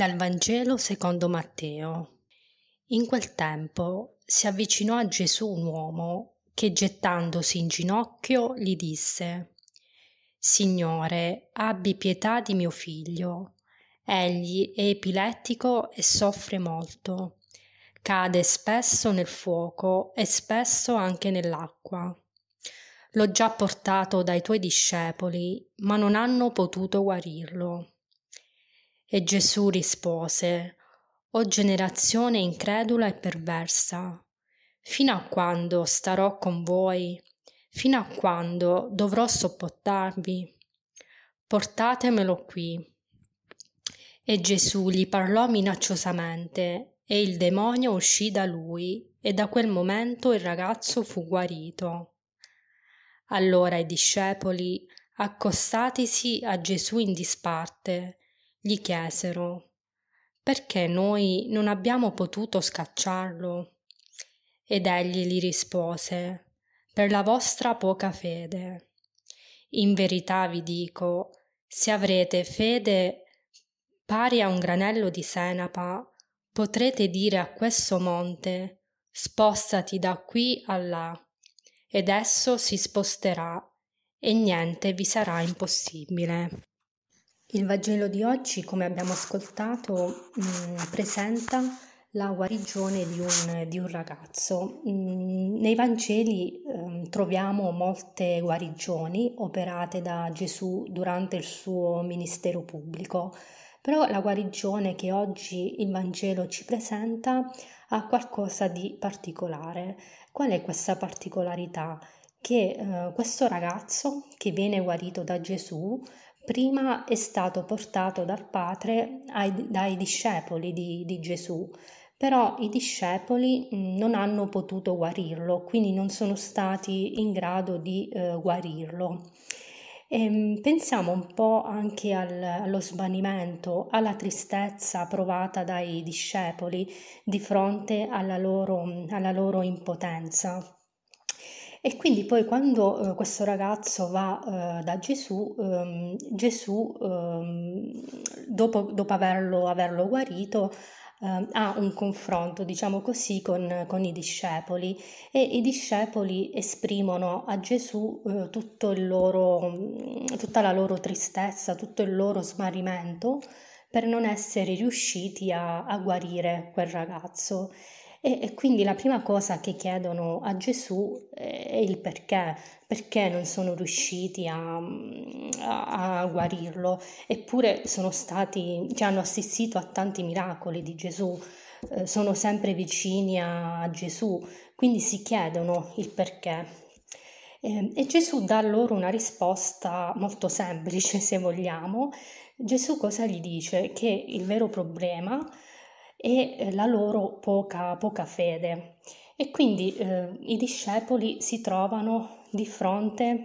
Dal Vangelo secondo Matteo. In quel tempo si avvicinò a Gesù un uomo che gettandosi in ginocchio gli disse Signore, abbi pietà di mio figlio. Egli è epilettico e soffre molto. Cade spesso nel fuoco e spesso anche nell'acqua. L'ho già portato dai tuoi discepoli, ma non hanno potuto guarirlo. E Gesù rispose, O generazione incredula e perversa, fino a quando starò con voi? Fino a quando dovrò sopportarvi? Portatemelo qui. E Gesù gli parlò minacciosamente, e il demonio uscì da lui, e da quel momento il ragazzo fu guarito. Allora i discepoli, accostatisi a Gesù in disparte, gli chiesero perché noi non abbiamo potuto scacciarlo? Ed egli gli rispose per la vostra poca fede. In verità vi dico, se avrete fede pari a un granello di senapa, potrete dire a questo monte spostati da qui a là, ed esso si sposterà, e niente vi sarà impossibile. Il Vangelo di oggi, come abbiamo ascoltato, mh, mm, presenta la guarigione di un, di un ragazzo. Mh, mm, nei Vangeli eh, troviamo molte guarigioni operate da Gesù durante il suo ministero pubblico, però la guarigione che oggi il Vangelo ci presenta ha qualcosa di particolare. Qual è questa particolarità? Che eh, questo ragazzo che viene guarito da Gesù prima è stato portato dal Padre ai, dai discepoli di, di Gesù, però i discepoli mm, non hanno potuto guarirlo, quindi non sono stati in grado di eh, guarirlo. E ehm, pensiamo un po' anche al, allo svanimento, alla tristezza provata dai discepoli di fronte alla loro, alla loro impotenza. E quindi poi quando eh, questo ragazzo va eh, da Gesù, ehm, Gesù ehm, dopo, dopo averlo, averlo guarito, Uh, ha un confronto, diciamo così, con, con, i discepoli e i discepoli esprimono a Gesù uh, loro, tutta la loro tristezza, tutto il loro smarrimento per non essere riusciti a, a guarire quel ragazzo. E, e, quindi la prima cosa che chiedono a Gesù è il perché, perché non sono riusciti a, a, a guarirlo, eppure sono stati, cioè hanno assistito a tanti miracoli di Gesù, eh, sono sempre vicini a, Gesù, quindi si chiedono il perché. Eh, e Gesù dà loro una risposta molto semplice, se vogliamo. Gesù cosa gli dice? Che il vero problema e eh, la loro poca, poca fede. E quindi eh, i discepoli si trovano di fronte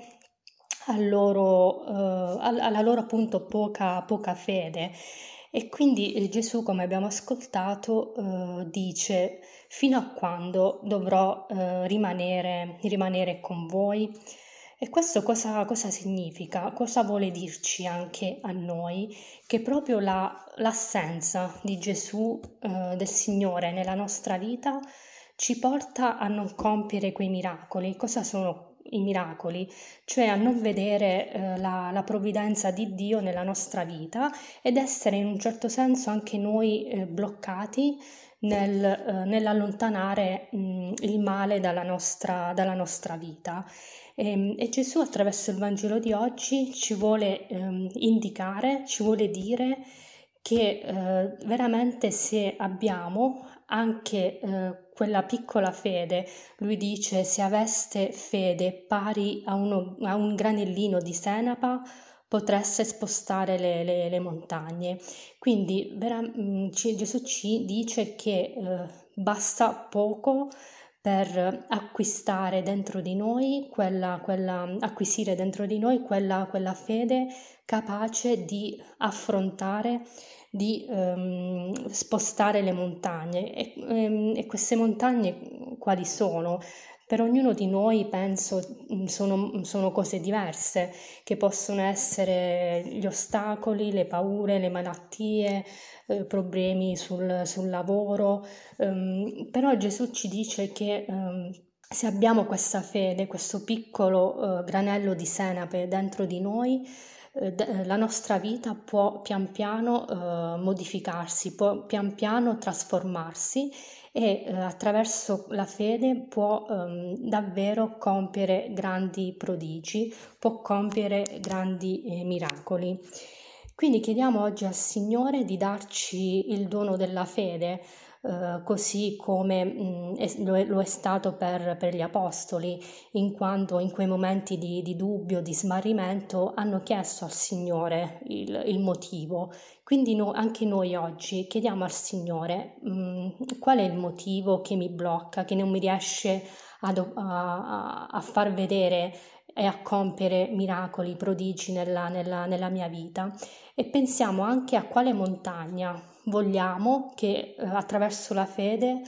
al loro, eh, alla loro appunto poca, poca fede. E quindi eh, Gesù, come abbiamo ascoltato, eh, dice fino a quando dovrò eh, rimanere, rimanere con voi. E questo cosa, cosa, significa? Cosa vuole dirci anche a noi? Che proprio la, l'assenza di Gesù, eh, del Signore nella nostra vita, ci porta a non compiere quei miracoli. Cosa sono i miracoli? Cioè a non vedere eh, la, la, provvidenza di Dio nella nostra vita ed essere in un certo senso anche noi eh, bloccati nel, eh, nell'allontanare mh, il male dalla nostra, dalla nostra vita. E, ehm, e, Gesù attraverso il Vangelo di oggi ci vuole ehm, indicare, ci vuole dire che eh, veramente se abbiamo anche eh, quella piccola fede, lui dice se aveste fede pari a, uno, a un granellino di senapa, potreste spostare le, le, le montagne. Quindi vera, mm, Gesù ci dice che eh, basta poco per acquistare dentro di noi quella, quella acquisire dentro di noi quella, quella fede capace di affrontare di um, spostare le montagne e, um, e, queste montagne quali sono? Per ognuno di noi, penso, mm, sono, sono cose diverse, che possono essere gli ostacoli, le paure, le malattie, eh, problemi sul, sul lavoro, um, però Gesù ci dice che um, se abbiamo questa fede, questo piccolo uh, granello di senape dentro di noi, la nostra vita può pian piano uh, modificarsi, può pian piano trasformarsi e uh, attraverso la fede può um, davvero compiere grandi prodigi, può compiere grandi eh, miracoli. Quindi chiediamo oggi al Signore di darci il dono della fede, eh, così come mh, è, lo, è, lo, è, stato per, per, gli Apostoli, in quanto in quei momenti di, di dubbio, di smarrimento, hanno chiesto al Signore il, il motivo. Quindi no, anche noi oggi chiediamo al Signore mh, qual è il motivo che mi blocca, che non mi riesce a, a, a far vedere e a compiere miracoli, prodigi nella, nella, nella mia vita e pensiamo anche a quale montagna vogliamo che eh, attraverso la fede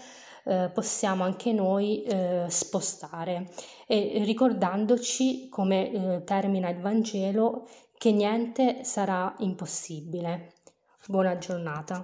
eh, possiamo anche noi eh, spostare e ricordandoci come eh, termina il Vangelo che niente sarà impossibile. Buona giornata.